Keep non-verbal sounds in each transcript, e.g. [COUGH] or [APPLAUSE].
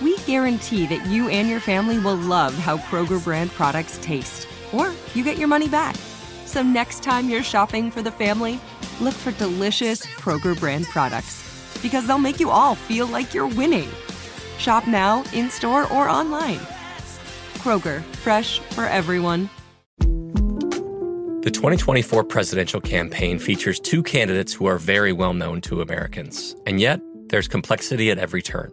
we guarantee that you and your family will love how Kroger brand products taste, or you get your money back. So next time you're shopping for the family, look for delicious Kroger brand products because they'll make you all feel like you're winning. Shop now, in store, or online. Kroger, fresh for everyone. The 2024 presidential campaign features two candidates who are very well known to Americans. And yet, there's complexity at every turn.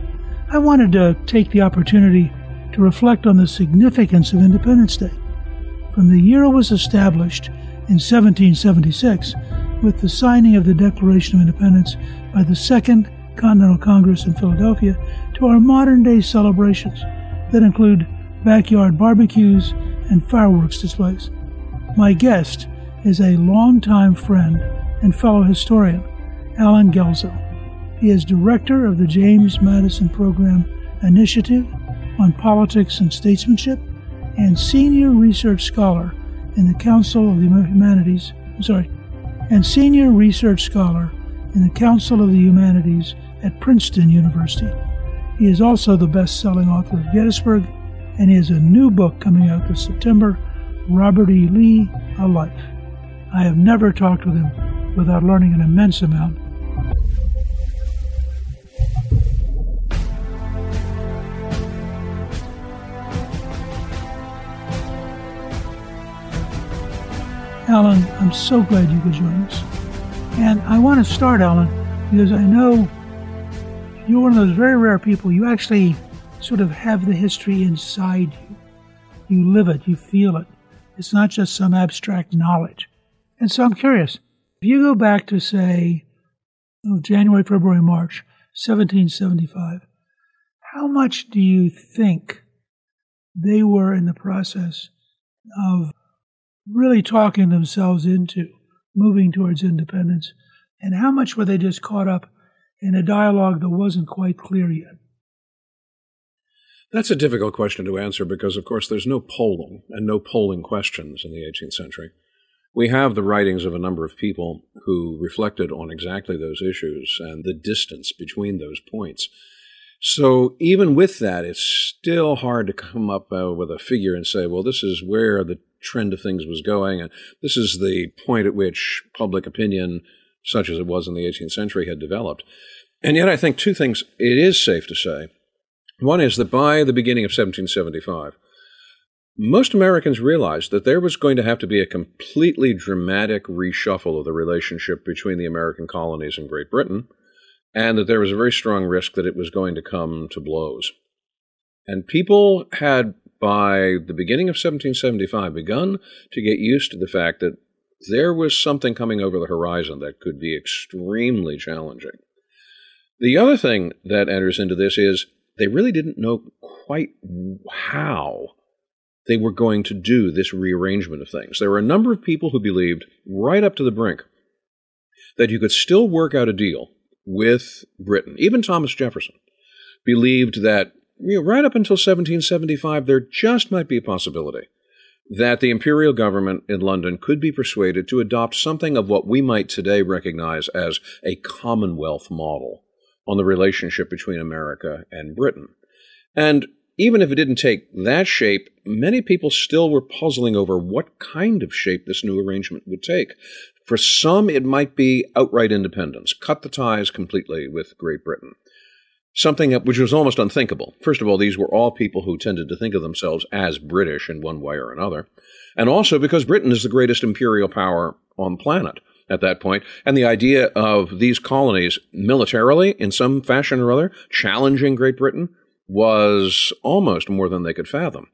I wanted to take the opportunity to reflect on the significance of Independence Day. From the year it was established in 1776, with the signing of the Declaration of Independence by the Second Continental Congress in Philadelphia, to our modern day celebrations that include backyard barbecues and fireworks displays. My guest is a longtime friend and fellow historian, Allen Guelzo. He is director of the James Madison Program Initiative on Politics and Statesmanship and senior research scholar in the Council of the Humanities, I'm sorry, and senior research scholar in the Council of the Humanities at Princeton University. He is also the best-selling author of Gettysburg, and he has a new book coming out this September, Robert E. Lee, A Life. I have never talked with him without learning an immense amount. Allen, I'm so glad you could join us. And I want to start, Allen, because I know you're one of those very rare people. You actually sort of have the history inside you. You live it, you feel it. It's not just some abstract knowledge. And so I'm curious if you go back to, say, oh, January, February, March 1775, how much do you think they were in the process of really talking themselves into moving towards independence? And how much were they just caught up in a dialogue that wasn't quite clear yet? That's a difficult question to answer because, of course, there's no polling and no polling questions in the 18th century. We have the writings of a number of people who reflected on exactly those issues and the distance between those points. So even with that, it's still hard to come up uh, with a figure and say, well, this is where the trend of things was going, and this is the point at which public opinion, such as it was in the 18th century, had developed. And yet, I think two things it is safe to say. One is that by the beginning of 1775, most Americans realized that there was going to have to be a completely dramatic reshuffle of the relationship between the American colonies and Great Britain, and that there was a very strong risk that it was going to come to blows. And people had, by the beginning of 1775, begun to get used to the fact that there was something coming over the horizon that could be extremely challenging. The other thing that enters into this is they really didn't know quite how they were going to do this rearrangement of things. There were a number of people who believed, right up to the brink, that you could still work out a deal with Britain. Even Thomas Jefferson believed that you know, right up until 1775, there just might be a possibility that the imperial government in London could be persuaded to adopt something of what we might today recognize as a Commonwealth model on the relationship between America and Britain. And even if it didn't take that shape, many people still were puzzling over what kind of shape this new arrangement would take. For some, it might be outright independence, cut the ties completely with Great Britain something which was almost unthinkable. First of all, these were all people who tended to think of themselves as British in one way or another, and also because Britain is the greatest imperial power on the planet at that point, and the idea of these colonies militarily, in some fashion or other, challenging Great Britain was almost more than they could fathom.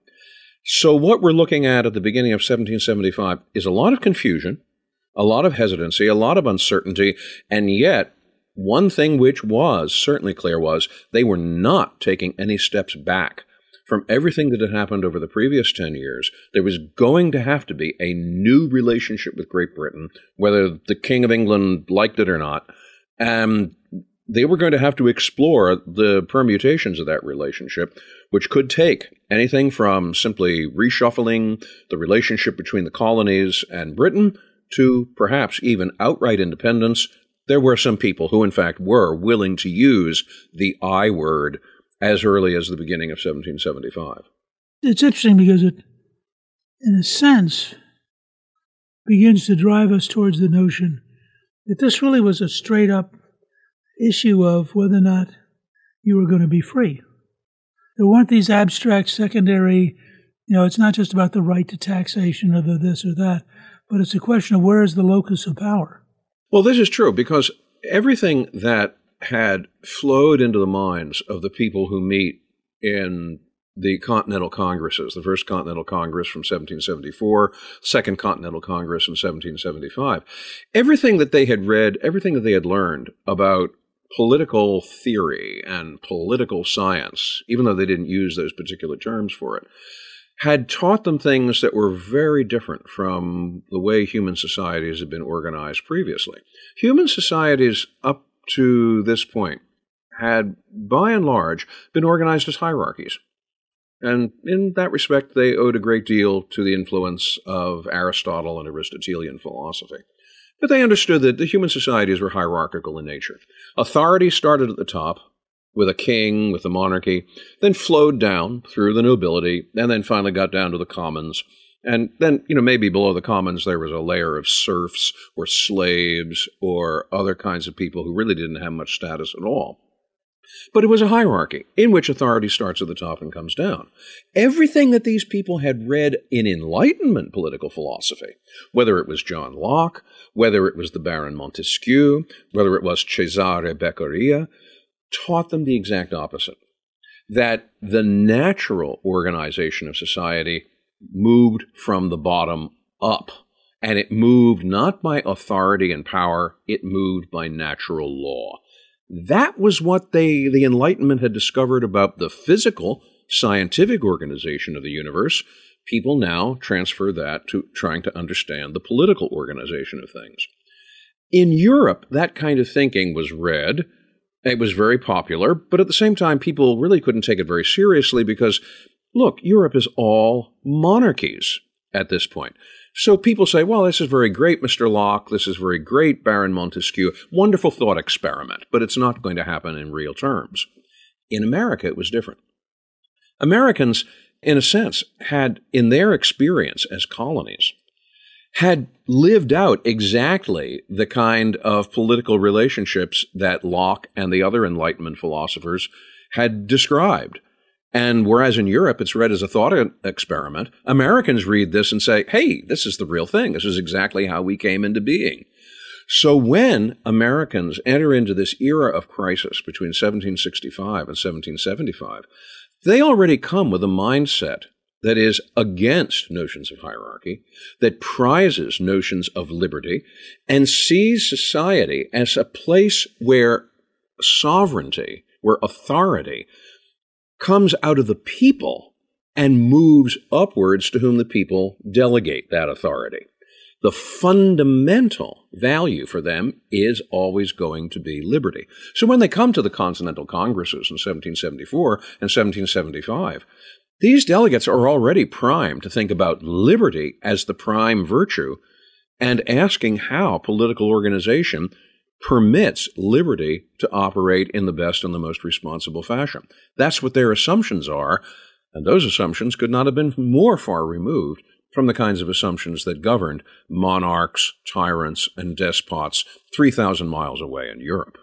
So, what we're looking at at the beginning of 1775 is a lot of confusion, a lot of hesitancy, a lot of uncertainty, and yet one thing which was certainly clear was they were not taking any steps back from everything that had happened over the previous 10 years. There was going to have to be a new relationship with Great Britain, whether the King of England liked it or not. And they were going to have to explore the permutations of that relationship, which could take anything from simply reshuffling the relationship between the colonies and Britain to perhaps even outright independence there were some people who, in fact, were willing to use the I word as early as the beginning of 1775. It's interesting because it, in a sense, begins to drive us towards the notion that this really was a straight up issue of whether or not you were going to be free. There weren't these abstract secondary, you know, it's not just about the right to taxation or the this or that, but it's a question of where is the locus of power. Well, this is true because everything that had flowed into the minds of the people who meet in the Continental Congresses, the First Continental Congress from 1774, Second Continental Congress in 1775. Everything that they had read, everything that they had learned about political theory and political science, even though they didn't use those particular terms for it, had taught them things that were very different from the way human societies had been organized previously. Human societies up to this point had, by and large, been organized as hierarchies. And in that respect, they owed a great deal to the influence of Aristotle and Aristotelian philosophy. But they understood that the human societies were hierarchical in nature. Authority started at the top, with a king, with the monarchy, then flowed down through the nobility, and then finally got down to the commons. And then, you know, maybe below the commons there was a layer of serfs or slaves or other kinds of people who really didn't have much status at all. But it was a hierarchy in which authority starts at the top and comes down. Everything that these people had read in Enlightenment political philosophy, whether it was John Locke, whether it was the Baron Montesquieu, whether it was Cesare Beccaria, taught them the exact opposite that the natural organization of society moved from the bottom up. And it moved not by authority and power, it moved by natural law. That was what they, the Enlightenment had discovered about the physical, scientific organization of the universe. People now transfer that to trying to understand the political organization of things. In Europe, that kind of thinking was read it was very popular, but at the same time, people really couldn't take it very seriously because, look, Europe is all monarchies at this point. So people say, well, this is very great, Mr. Locke. This is very great, Baron Montesquieu. Wonderful thought experiment, but it's not going to happen in real terms. In America, it was different. Americans, in a sense, had, in their experience as colonies, had lived out exactly the kind of political relationships that Locke and the other Enlightenment philosophers had described. And whereas in Europe it's read as a thought experiment, Americans read this and say, hey, this is the real thing. This is exactly how we came into being. So when Americans enter into this era of crisis between 1765 and 1775, they already come with a mindset that is against notions of hierarchy, that prizes notions of liberty, and sees society as a place where sovereignty, where authority comes out of the people and moves upwards to whom the people delegate that authority. The fundamental value for them is always going to be liberty. So when they come to the Continental Congresses in 1774 and 1775, these delegates are already primed to think about liberty as the prime virtue and asking how political organization permits liberty to operate in the best and the most responsible fashion. That's what their assumptions are, and those assumptions could not have been more far removed from the kinds of assumptions that governed monarchs, tyrants, and despots 3,000 miles away in Europe.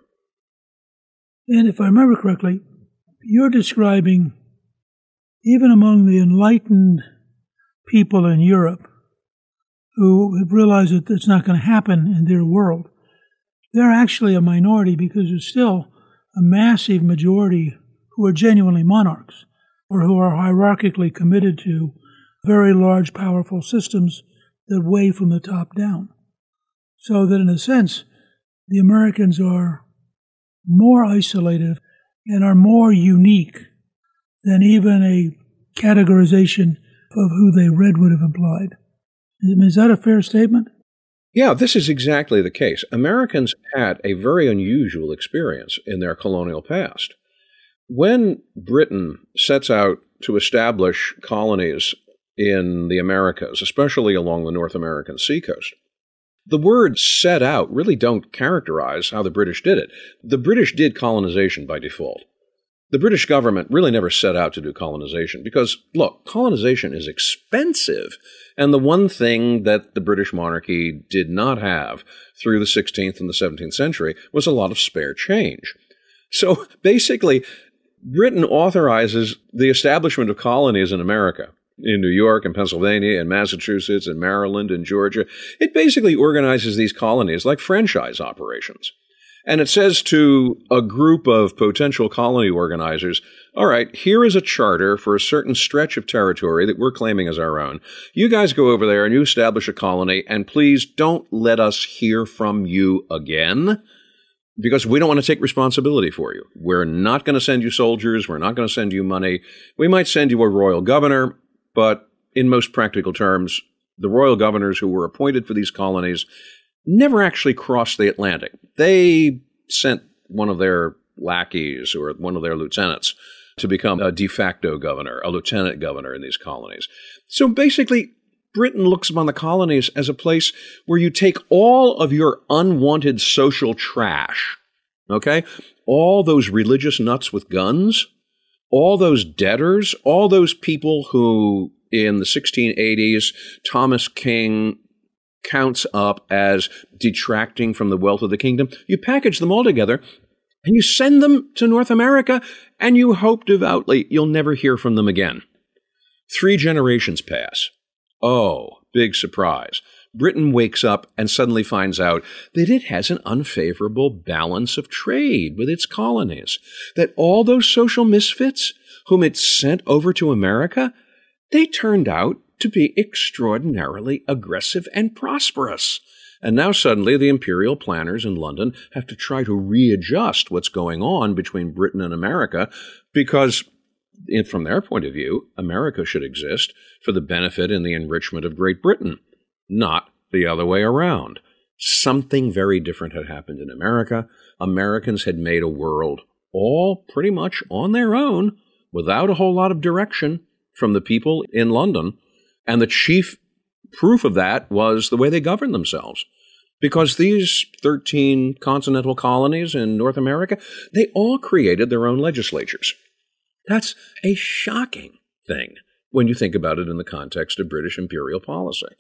And if I remember correctly, you're describing, even among the enlightened people in Europe who have realized that it's not going to happen in their world, they're actually a minority because there's still a massive majority who are genuinely monarchs or who are hierarchically committed to very large, powerful systems that weigh from the top down. So that in a sense, the Americans are more isolated and are more unique than even a categorization of who they read would have implied. Is that a fair statement? Yeah, this is exactly the case. Americans had a very unusual experience in their colonial past. When Britain sets out to establish colonies in the Americas, especially along the North American seacoast, the words set out really don't characterize how the British did it. The British did colonization by default. The British government really never set out to do colonization because, look, colonization is expensive and the one thing that the British monarchy did not have through the 16th and the 17th century was a lot of spare change. So basically, Britain authorizes the establishment of colonies in America, in New York and Pennsylvania and Massachusetts and Maryland and Georgia. It basically organizes these colonies like franchise operations. And it says to a group of potential colony organizers, all right, here is a charter for a certain stretch of territory that we're claiming as our own. You guys go over there and you establish a colony, and please don't let us hear from you again because we don't want to take responsibility for you. We're not going to send you soldiers. We're not going to send you money. We might send you a royal governor, but in most practical terms, the royal governors who were appointed for these colonies never actually crossed the Atlantic. They sent one of their lackeys or one of their lieutenants to become a de facto governor, a lieutenant governor in these colonies. So basically, Britain looks upon the colonies as a place where you take all of your unwanted social trash, okay? All those religious nuts with guns, all those debtors, all those people who in the 1680s, Thomas King counts up as detracting from the wealth of the kingdom. You package them all together and you send them to North America and you hope devoutly you'll never hear from them again. Three generations pass. Oh, big surprise. Britain wakes up and suddenly finds out that it has an unfavorable balance of trade with its colonies, that all those social misfits whom it sent over to America, they turned out to be extraordinarily aggressive and prosperous. And now suddenly the imperial planners in London have to try to readjust what's going on between Britain and America because, from their point of view, America should exist for the benefit and the enrichment of Great Britain, not the other way around. Something very different had happened in America. Americans had made a world all pretty much on their own without a whole lot of direction from the people in London and the chief proof of that was the way they governed themselves. Because these 13 continental colonies in North America, they all created their own legislatures. That's a shocking thing when you think about it in the context of British imperial policy.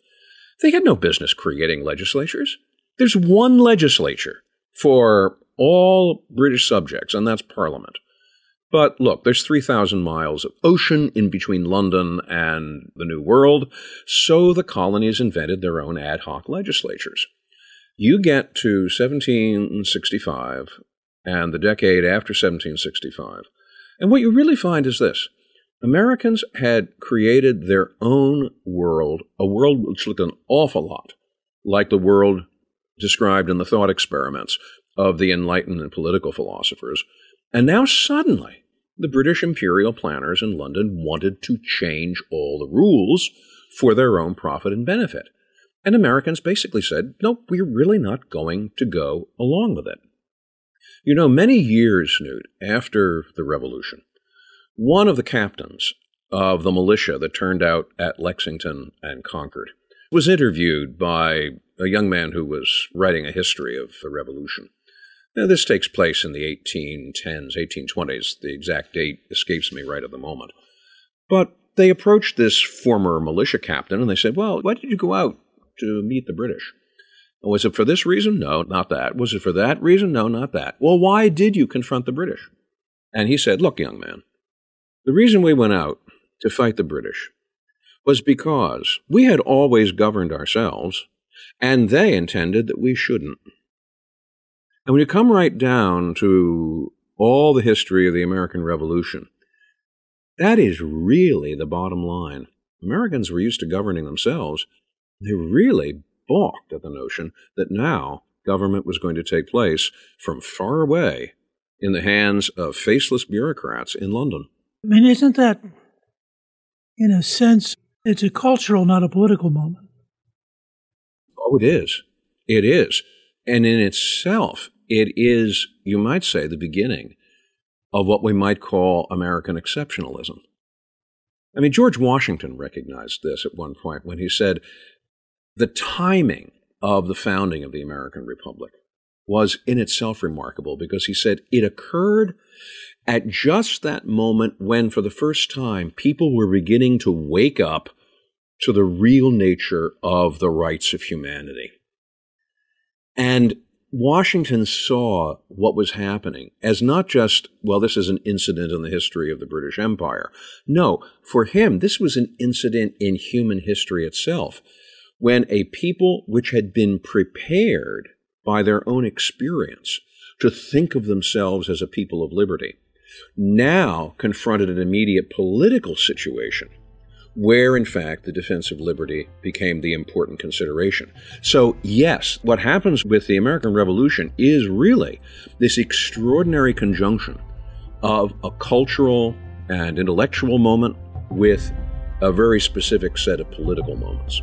They had no business creating legislatures. There's one legislature for all British subjects, and that's Parliament. But look, there's 3,000 miles of ocean in between London and the New World, so the colonies invented their own ad hoc legislatures. You get to 1765 and the decade after 1765, and what you really find is this Americans had created their own world, a world which looked an awful lot like the world described in the thought experiments of the enlightened and political philosophers. And now suddenly, The British imperial planners in London wanted to change all the rules for their own profit and benefit. And Americans basically said, no, we're really not going to go along with it. You know, many years, Newt, after the revolution, one of the captains of the militia that turned out at Lexington and Concord was interviewed by a young man who was writing a history of the revolution. Now, this takes place in the 1810s, 1820s. The exact date escapes me right at the moment. But they approached this former militia captain and they said, Well, why did you go out to meet the British? Was it for this reason? No, not that. Was it for that reason? No, not that. Well, why did you confront the British? And he said, Look, young man, the reason we went out to fight the British was because we had always governed ourselves, and they intended that we shouldn't. And when you come right down to all the history of the American Revolution, that is really the bottom line. Americans were used to governing themselves. They really balked at the notion that now government was going to take place from far away in the hands of faceless bureaucrats in London. I mean, isn't that, in a sense, it's a cultural, not a political moment? Oh, it is. It is. And in itself, it is, you might say, the beginning of what we might call American exceptionalism. I mean, George Washington recognized this at one point when he said the timing of the founding of the American Republic was in itself remarkable because he said it occurred at just that moment when, for the first time, people were beginning to wake up to the real nature of the rights of humanity. And Washington saw what was happening as not just, well, this is an incident in the history of the British Empire. No, for him, this was an incident in human history itself when a people which had been prepared by their own experience to think of themselves as a people of liberty now confronted an immediate political situation where, in fact, the defense of liberty became the important consideration. So, yes, what happens with the American Revolution is really this extraordinary conjunction of a cultural and intellectual moment with a very specific set of political moments.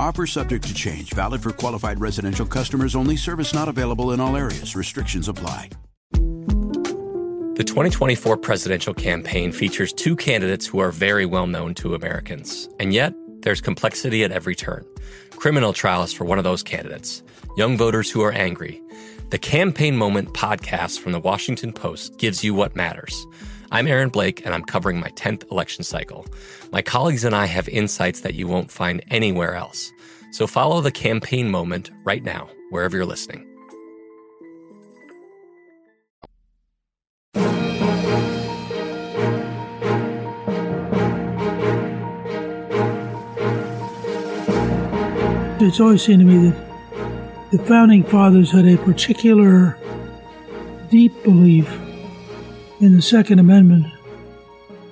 Offer subject to change. Valid for qualified residential customers only. Service not available in all areas. Restrictions apply. The 2024 presidential campaign features two candidates who are very well known to Americans. And yet, there's complexity at every turn. Criminal trials for one of those candidates, young voters who are angry. The Campaign Moment podcast from the Washington Post gives you what matters. I'm Aaron Blake, and I'm covering my 10th election cycle. My colleagues and I have insights that you won't find anywhere else. So follow the campaign moment right now, wherever you're listening. It's always seemed to me that the founding fathers had a particular deep belief in the Second Amendment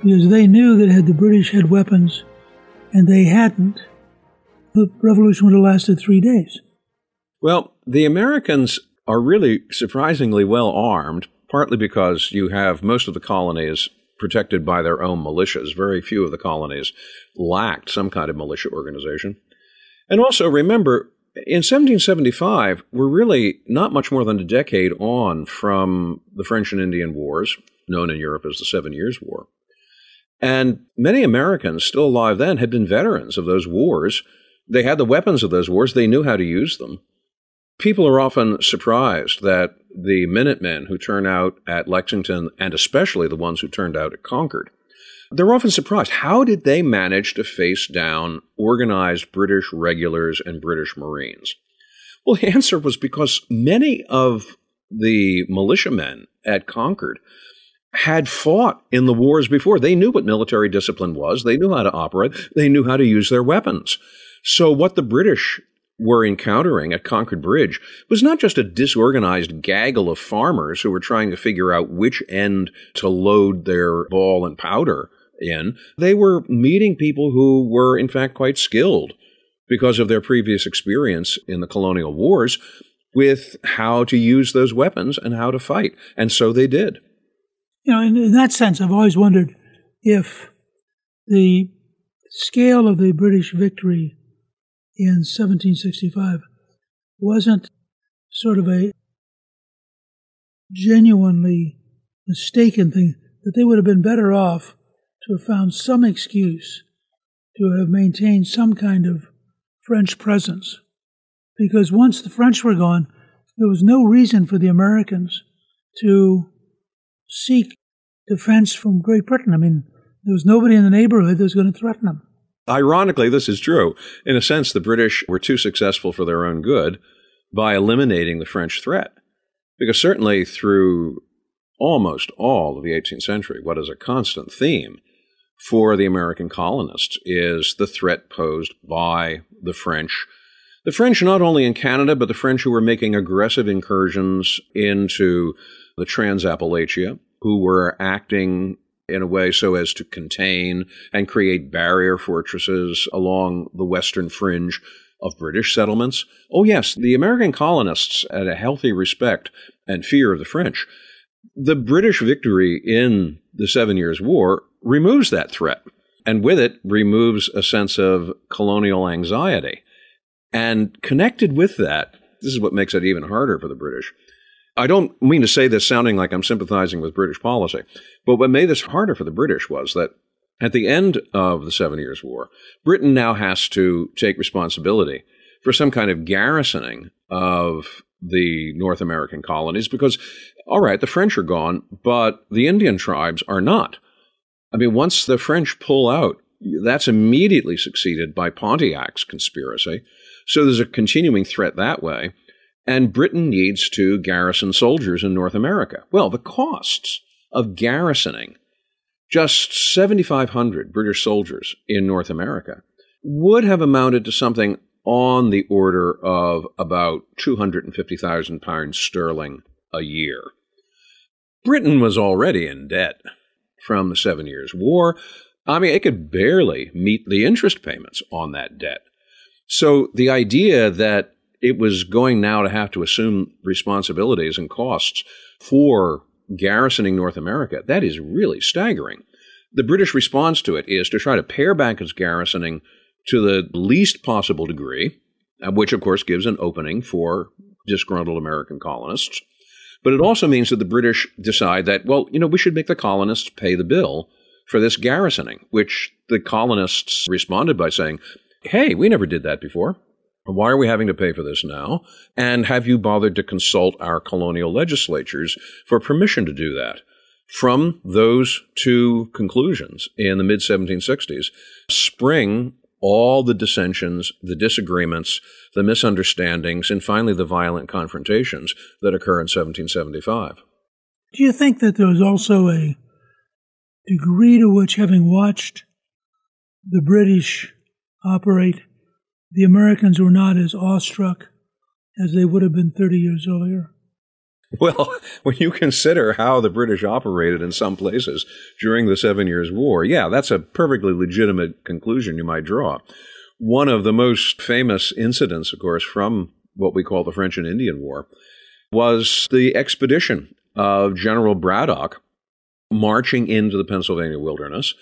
because they knew that had the British had weapons and they hadn't, the revolution would have lasted three days. Well, the Americans are really surprisingly well armed, partly because you have most of the colonies protected by their own militias. Very few of the colonies lacked some kind of militia organization. And also remember, in 1775, we're really not much more than a decade on from the French and Indian Wars, known in Europe as the Seven Years' War. And many Americans still alive then had been veterans of those wars. They had the weapons of those wars, they knew how to use them. People are often surprised that the Minutemen who turn out at Lexington, and especially the ones who turned out at Concord, they're often surprised. How did they manage to face down organized British regulars and British Marines? Well, the [LAUGHS] answer was because many of the militiamen at Concord had fought in the wars before. They knew what military discipline was, they knew how to operate, they knew how to use their weapons. So, what the British were encountering at Concord Bridge was not just a disorganized gaggle of farmers who were trying to figure out which end to load their ball and powder in. They were meeting people who were, in fact, quite skilled because of their previous experience in the colonial wars with how to use those weapons and how to fight. And so they did you know, in, in that sense, I've always wondered if the scale of the British victory in 1765 wasn't sort of a genuinely mistaken thing, that they would have been better off to have found some excuse to have maintained some kind of French presence. Because once the French were gone, there was no reason for the Americans to seek defense from Great Britain. I mean, there was nobody in the neighborhood that was going to threaten them. Ironically, this is true. In a sense, the British were too successful for their own good by eliminating the French threat. Because certainly through almost all of the 18th century, what is a constant theme for the American colonists is the threat posed by the French. The French, not only in Canada, but the French who were making aggressive incursions into the Trans-Appalachia, who were acting in a way so as to contain and create barrier fortresses along the western fringe of British settlements. Oh, yes, the American colonists had a healthy respect and fear of the French. The British victory in the Seven Years' War removes that threat, and with it removes a sense of colonial anxiety. And connected with that, this is what makes it even harder for the British I don't mean to say this sounding like I'm sympathizing with British policy, but what made this harder for the British was that at the end of the Seven Years' War, Britain now has to take responsibility for some kind of garrisoning of the North American colonies because, all right, the French are gone, but the Indian tribes are not. I mean, once the French pull out, that's immediately succeeded by Pontiac's conspiracy. So there's a continuing threat that way and Britain needs to garrison soldiers in North America. Well, the costs of garrisoning just 7,500 British soldiers in North America would have amounted to something on the order of about 250,000 pounds sterling a year. Britain was already in debt from the Seven Years' War. I mean, it could barely meet the interest payments on that debt. So the idea that it was going now to have to assume responsibilities and costs for garrisoning North America. That is really staggering. The British response to it is to try to pare back its garrisoning to the least possible degree, uh, which of course gives an opening for disgruntled American colonists. But it also means that the British decide that, well, you know, we should make the colonists pay the bill for this garrisoning, which the colonists responded by saying, hey, we never did that before. Why are we having to pay for this now? And have you bothered to consult our colonial legislatures for permission to do that? From those two conclusions in the mid 1760s spring all the dissensions, the disagreements, the misunderstandings, and finally the violent confrontations that occur in 1775. Do you think that there was also a degree to which, having watched the British operate the Americans were not as awestruck as they would have been 30 years earlier? Well, [LAUGHS] when you consider how the British operated in some places during the Seven Years' War, yeah, that's a perfectly legitimate conclusion you might draw. One of the most famous incidents, of course, from what we call the French and Indian War was the expedition of General Braddock marching into the Pennsylvania wilderness,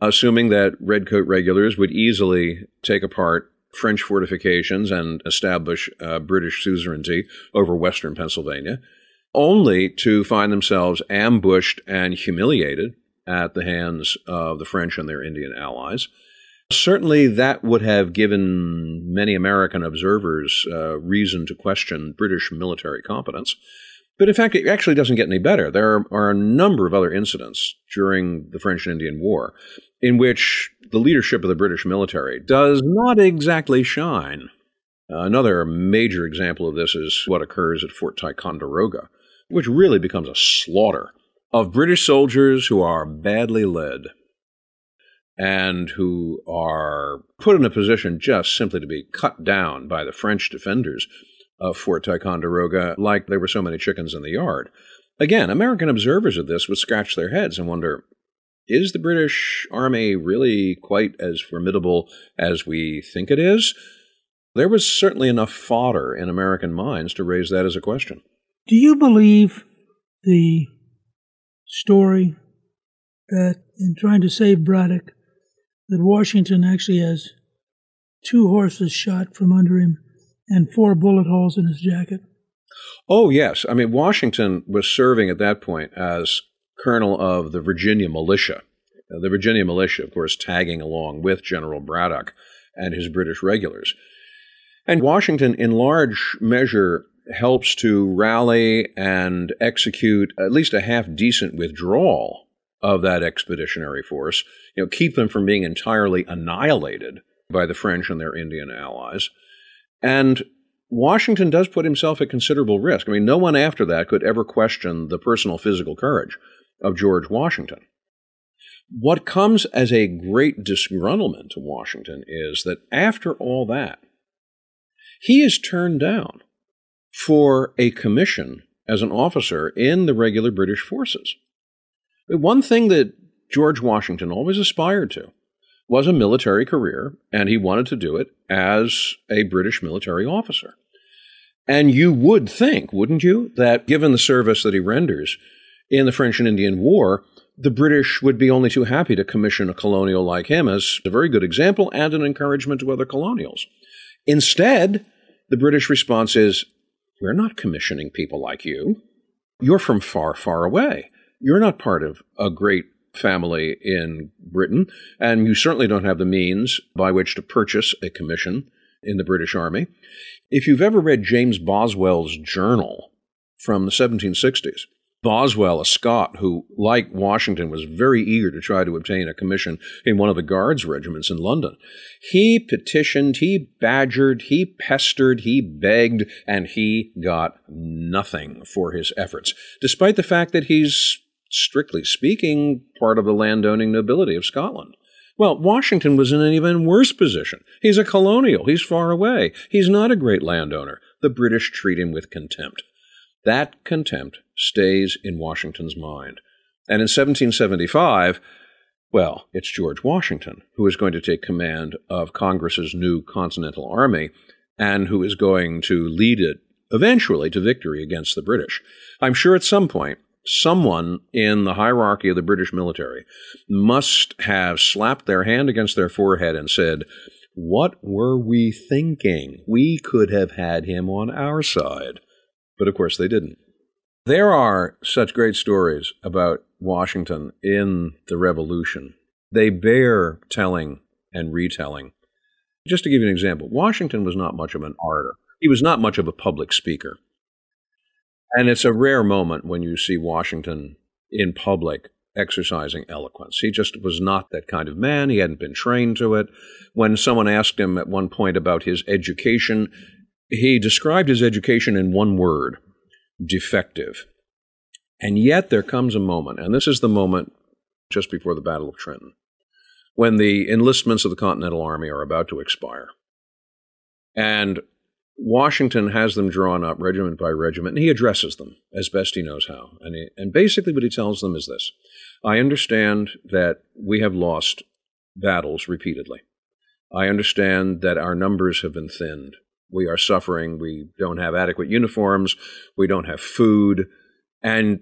assuming that Redcoat regulars would easily take apart French fortifications and establish uh, British suzerainty over western Pennsylvania, only to find themselves ambushed and humiliated at the hands of the French and their Indian allies. Certainly, that would have given many American observers uh, reason to question British military competence. But in fact, it actually doesn't get any better. There are a number of other incidents during the French and Indian War in which the leadership of the British military does not exactly shine. Uh, another major example of this is what occurs at Fort Ticonderoga, which really becomes a slaughter of British soldiers who are badly led and who are put in a position just simply to be cut down by the French defenders of Fort Ticonderoga like there were so many chickens in the yard. Again, American observers of this would scratch their heads and wonder is the British Army really quite as formidable as we think it is? There was certainly enough fodder in American minds to raise that as a question. Do you believe the story that in trying to save Braddock, that Washington actually has two horses shot from under him and four bullet holes in his jacket? Oh, yes. I mean, Washington was serving at that point as colonel of the Virginia militia. The Virginia militia, of course, tagging along with General Braddock and his British regulars. And Washington, in large measure, helps to rally and execute at least a half decent withdrawal of that expeditionary force, you know, keep them from being entirely annihilated by the French and their Indian allies. And Washington does put himself at considerable risk. I mean, no one after that could ever question the personal physical courage of George Washington. What comes as a great disgruntlement to Washington is that after all that, he is turned down for a commission as an officer in the regular British forces. One thing that George Washington always aspired to was a military career, and he wanted to do it as a British military officer. And you would think, wouldn't you, that given the service that he renders in the French and Indian War, the British would be only too happy to commission a colonial like him as a very good example and an encouragement to other colonials. Instead, the British response is, We're not commissioning people like you. You're from far, far away. You're not part of a great family in Britain, and you certainly don't have the means by which to purchase a commission in the British Army. If you've ever read James Boswell's journal from the 1760s, Boswell, a Scot who, like Washington, was very eager to try to obtain a commission in one of the Guards regiments in London. He petitioned, he badgered, he pestered, he begged, and he got nothing for his efforts, despite the fact that he's strictly speaking, part of the landowning nobility of Scotland. Well, Washington was in an even worse position. He's a colonial. He's far away. He's not a great landowner. The British treat him with contempt. That contempt stays in Washington's mind. And in 1775, well, it's George Washington who is going to take command of Congress's new Continental Army and who is going to lead it eventually to victory against the British. I'm sure at some point someone in the hierarchy of the British military must have slapped their hand against their forehead and said, What were we thinking? We could have had him on our side. But of course, they didn't. There are such great stories about Washington in the Revolution. They bear telling and retelling. Just to give you an example, Washington was not much of an orator. He was not much of a public speaker. And it's a rare moment when you see Washington in public exercising eloquence. He just was not that kind of man. He hadn't been trained to it. When someone asked him at one point about his education, he described his education in one word defective. And yet there comes a moment, and this is the moment just before the Battle of Trenton, when the enlistments of the Continental Army are about to expire. And Washington has them drawn up regiment by regiment, and he addresses them as best he knows how. And, he, and basically, what he tells them is this I understand that we have lost battles repeatedly. I understand that our numbers have been thinned. We are suffering. We don't have adequate uniforms. We don't have food. And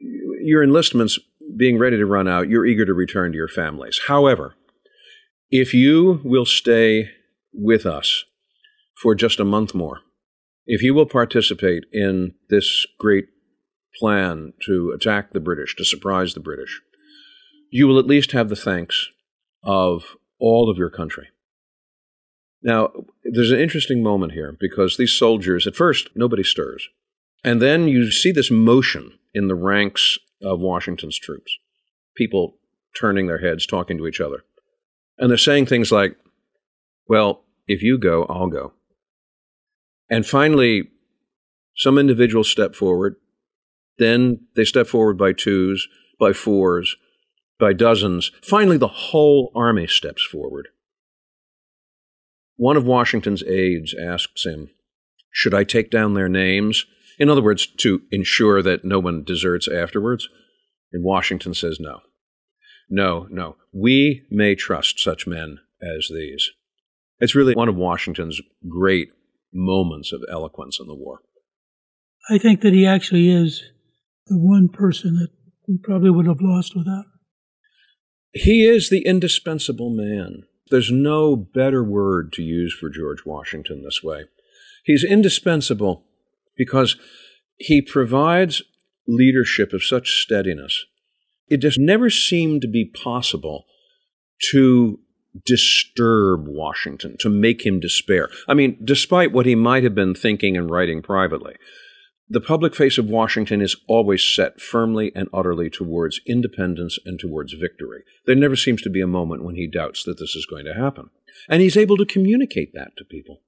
your enlistments being ready to run out, you're eager to return to your families. However, if you will stay with us for just a month more, if you will participate in this great plan to attack the British, to surprise the British, you will at least have the thanks of all of your country. Now, there's an interesting moment here because these soldiers, at first, nobody stirs. And then you see this motion in the ranks of Washington's troops. People turning their heads, talking to each other. And they're saying things like, well, if you go, I'll go. And finally, some individuals step forward. Then they step forward by twos, by fours, by dozens. Finally, the whole army steps forward. One of Washington's aides asks him, Should I take down their names? In other words, to ensure that no one deserts afterwards. And Washington says no. No, no. We may trust such men as these. It's really one of Washington's great moments of eloquence in the war. I think that he actually is the one person that we probably would have lost without. He is the indispensable man. There's no better word to use for George Washington this way. He's indispensable because he provides leadership of such steadiness. It just never seemed to be possible to disturb Washington, to make him despair. I mean, despite what he might have been thinking and writing privately, the public face of Washington is always set firmly and utterly towards independence and towards victory. There never seems to be a moment when he doubts that this is going to happen. And he's able to communicate that to people.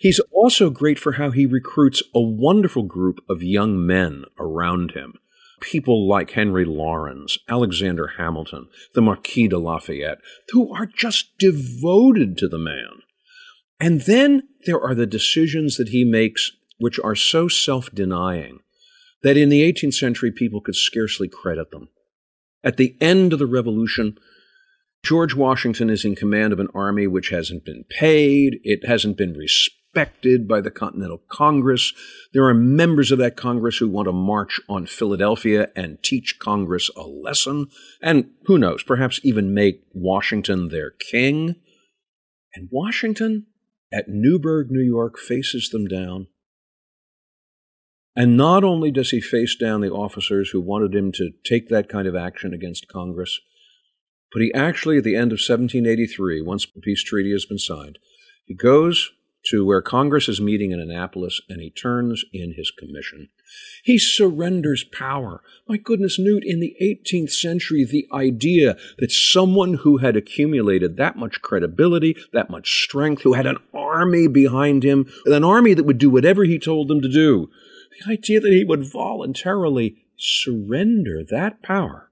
He's also great for how he recruits a wonderful group of young men around him. People like Henry Laurens, Alexander Hamilton, the Marquis de Lafayette, who are just devoted to the man. And then there are the decisions that he makes which are so self denying that in the 18th century people could scarcely credit them. At the end of the Revolution, George Washington is in command of an army which hasn't been paid, it hasn't been respected by the Continental Congress. There are members of that Congress who want to march on Philadelphia and teach Congress a lesson, and who knows, perhaps even make Washington their king. And Washington, at Newburgh, New York, faces them down and not only does he face down the officers who wanted him to take that kind of action against Congress, but he actually, at the end of 1783, once the peace treaty has been signed, he goes to where Congress is meeting in Annapolis and he turns in his commission. He surrenders power. My goodness, Newt, in the 18th century, the idea that someone who had accumulated that much credibility, that much strength, who had an army behind him, an army that would do whatever he told them to do, the idea that he would voluntarily surrender that power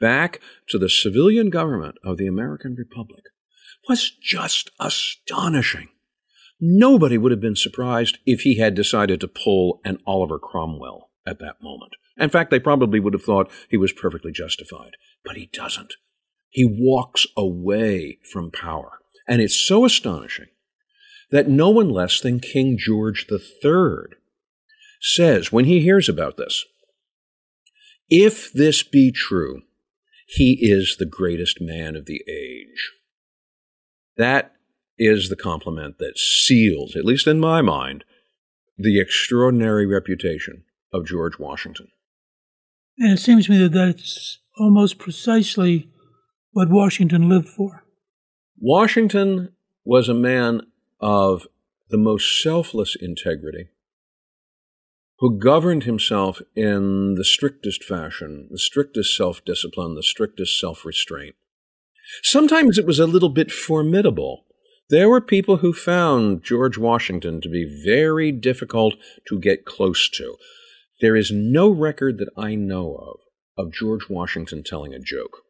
back to the civilian government of the American Republic was just astonishing. Nobody would have been surprised if he had decided to pull an Oliver Cromwell at that moment. In fact, they probably would have thought he was perfectly justified. But he doesn't. He walks away from power. And it's so astonishing that no one less than King George III says when he hears about this, if this be true, he is the greatest man of the age. That is the compliment that seals, at least in my mind, the extraordinary reputation of George Washington. And it seems to me that that's almost precisely what Washington lived for. Washington was a man of the most selfless integrity who governed himself in the strictest fashion, the strictest self discipline, the strictest self restraint. Sometimes it was a little bit formidable. There were people who found George Washington to be very difficult to get close to. There is no record that I know of of George Washington telling a joke.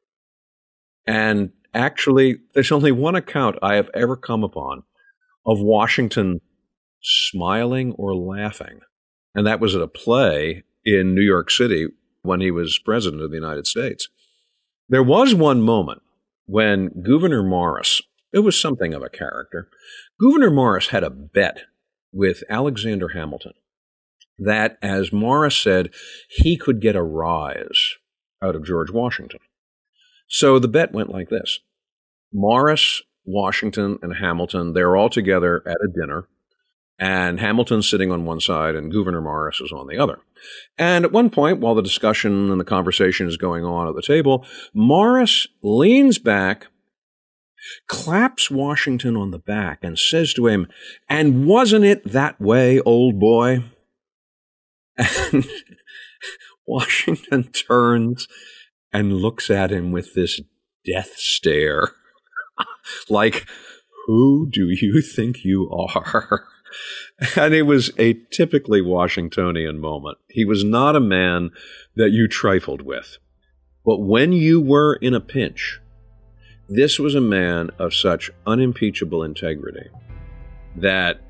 And actually, there's only one account I have ever come upon of Washington smiling or laughing. And that was at a play in New York City when he was president of the United States. There was one moment when Gouverneur Morris, it was something of a character, Gouverneur Morris had a bet with Alexander Hamilton that, as Morris said, he could get a rise out of George Washington. So the bet went like this Morris, Washington, and Hamilton, they're all together at a dinner, and Hamilton's sitting on one side and Gouverneur Morris is on the other. And at one point, while the discussion and the conversation is going on at the table, Morris leans back claps Washington on the back and says to him, And wasn't it that way, old boy? And [LAUGHS] Washington turns and looks at him with this death stare. [LAUGHS] like, who do you think you are? [LAUGHS] and it was a typically Washingtonian moment. He was not a man that you trifled with. But when you were in a pinch, this was a man of such unimpeachable integrity that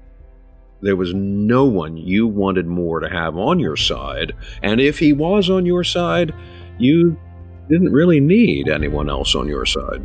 there was no one you wanted more to have on your side. And if he was on your side, you didn't really need anyone else on your side.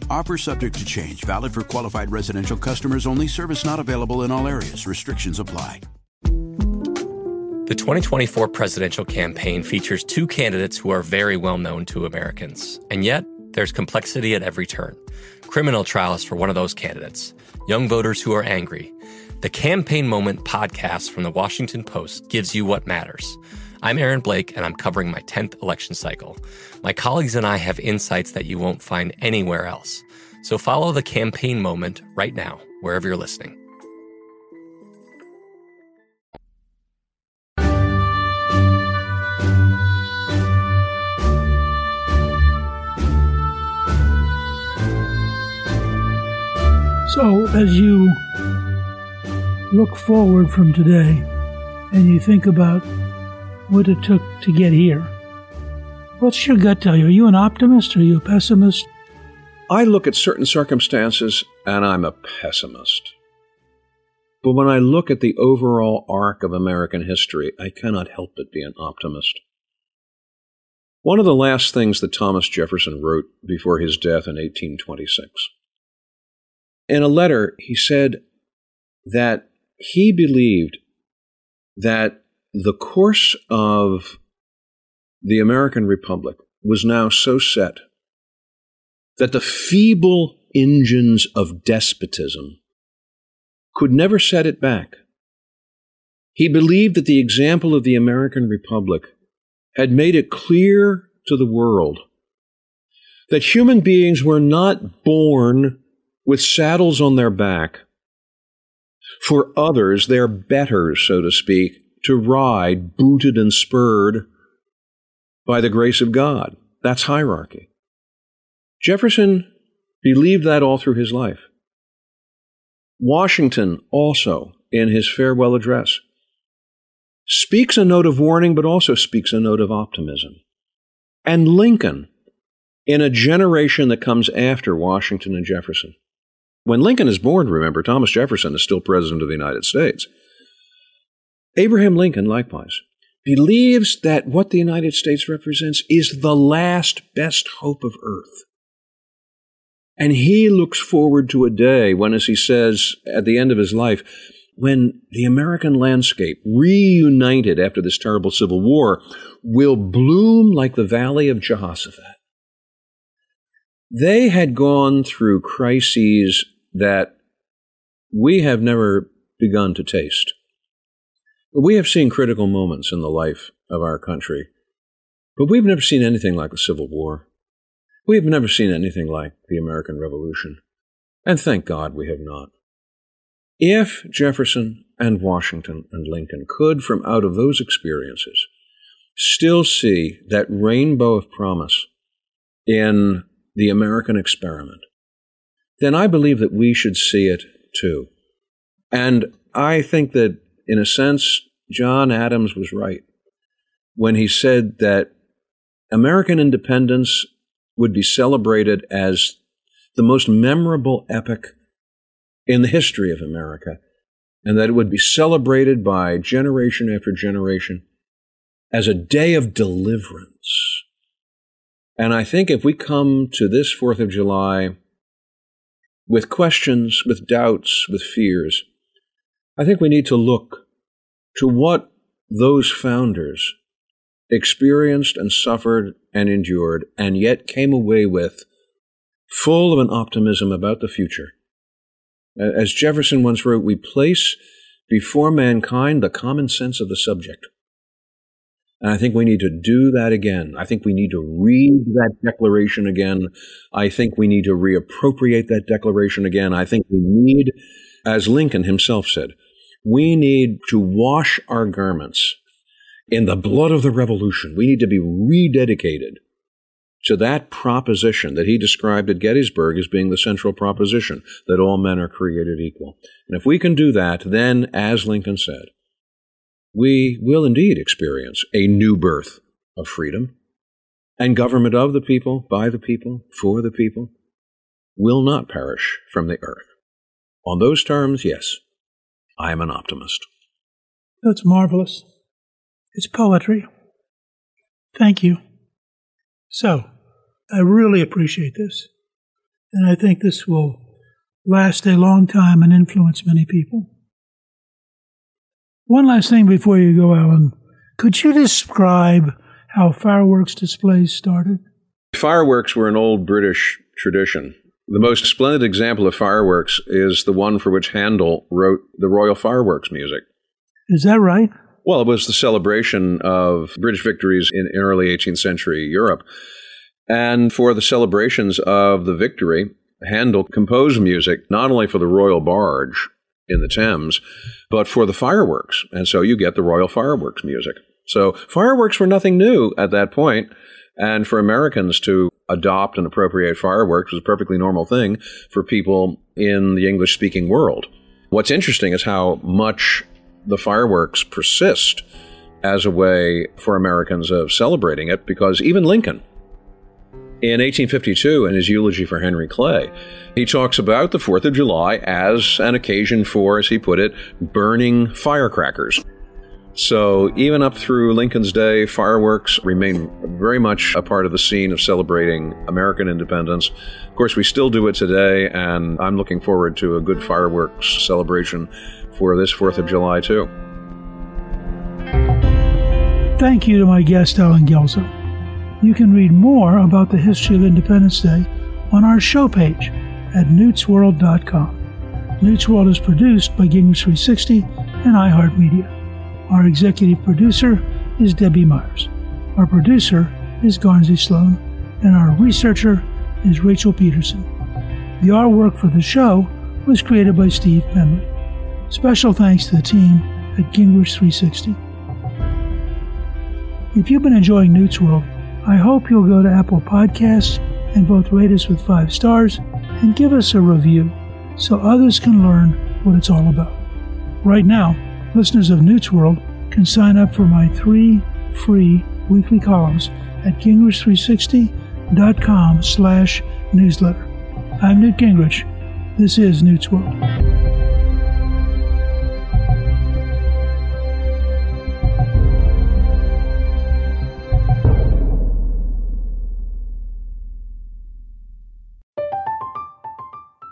Offer subject to change. Valid for qualified residential customers only. Service not available in all areas. Restrictions apply. The 2024 presidential campaign features two candidates who are very well known to Americans. And yet, there's complexity at every turn. Criminal trials for one of those candidates, young voters who are angry. The Campaign Moment podcast from the Washington Post gives you what matters. I'm Aaron Blake, and I'm covering my 10th election cycle. My colleagues and I have insights that you won't find anywhere else. So follow the campaign moment right now, wherever you're listening. So, as you look forward from today and you think about what it took to get here, what's your gut tell you? Are you an optimist are you a pessimist? I look at certain circumstances and I'm a pessimist. But when I look at the overall arc of American history, I cannot help but be an optimist. One of the last things that Thomas Jefferson wrote before his death in 1826 in a letter, he said that he believed that the course of the American Republic was now so set that the feeble engines of despotism could never set it back. He believed that the example of the American Republic had made it clear to the world that human beings were not born with saddles on their back. For others, they're better, so to speak, to ride booted and spurred by the grace of God. That's hierarchy. Jefferson believed that all through his life. Washington also, in his farewell address, speaks a note of warning, but also speaks a note of optimism. And Lincoln, in a generation that comes after Washington and Jefferson. When Lincoln is born, remember, Thomas Jefferson is still President of the United States. Abraham Lincoln, likewise, believes that what the United States represents is the last best hope of earth. And he looks forward to a day when, as he says at the end of his life, when the American landscape, reunited after this terrible Civil War, will bloom like the valley of Jehoshaphat. They had gone through crises that we have never begun to taste. We have seen critical moments in the life of our country, but we've never seen anything like the Civil War. We have never seen anything like the American Revolution. And thank God we have not. If Jefferson and Washington and Lincoln could, from out of those experiences, still see that rainbow of promise in the American experiment, then I believe that we should see it too. And I think that, in a sense, John Adams was right when he said that American independence would be celebrated as the most memorable epic in the history of America, and that it would be celebrated by generation after generation as a day of deliverance. And I think if we come to this Fourth of July with questions, with doubts, with fears, I think we need to look to what those founders experienced and suffered and endured, and yet came away with full of an optimism about the future. As Jefferson once wrote, we place before mankind the common sense of the subject. And I think we need to do that again. I think we need to read that declaration again. I think we need to reappropriate that declaration again. I think we need, as Lincoln himself said, we need to wash our garments in the blood of the revolution. We need to be rededicated to that proposition that he described at Gettysburg as being the central proposition that all men are created equal. And if we can do that, then, as Lincoln said, we will indeed experience a new birth of freedom and government of the people, by the people, for the people, will not perish from the earth. On those terms, yes, I am an optimist. That's marvelous. It's poetry. Thank you. So, I really appreciate this. And I think this will last a long time and influence many people. One last thing before you go, Allen. Could you describe how fireworks displays started? Fireworks were an old British tradition. The most splendid example of fireworks is the one for which Handel wrote the Royal Fireworks music. Is that right? Well, it was the celebration of British victories in early 18th century Europe. And for the celebrations of the victory, Handel composed music not only for the royal barge in the Thames, but for the fireworks. And so you get the royal fireworks music. So fireworks were nothing new at that point, And for Americans to adopt and appropriate fireworks was a perfectly normal thing for people in the English speaking world. What's interesting is how much the fireworks persist as a way for Americans of celebrating it because even Lincoln, in 1852, in his eulogy for Henry Clay, he talks about the 4th of July as an occasion for, as he put it, burning firecrackers. So, even up through Lincoln's day, fireworks remain very much a part of the scene of celebrating American independence. Of course, we still do it today, and I'm looking forward to a good fireworks celebration for this 4th of July, too. Thank you to my guest, Allen Guelzo. You can read more about the history of Independence Day on our show page at newtsworld.com. Newt's World is produced by Gingrich 360 and iHeartMedia. Our executive producer is Debbie Myers. Our producer is Garnsey Sloan, and our researcher is Rachel Peterson. The artwork for the show was created by Steve Penley. Special thanks to the team at Gingrich 360. If you've been enjoying Newt's World, I hope you'll go to Apple Podcasts and both rate us with five stars and give us a review so others can learn what it's all about. Right now, listeners of Newt's World can sign up for my three free weekly columns at gingrich360.com slash newsletter. I'm Newt Gingrich. This is Newt's World.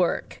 Network.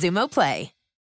Xumo Play.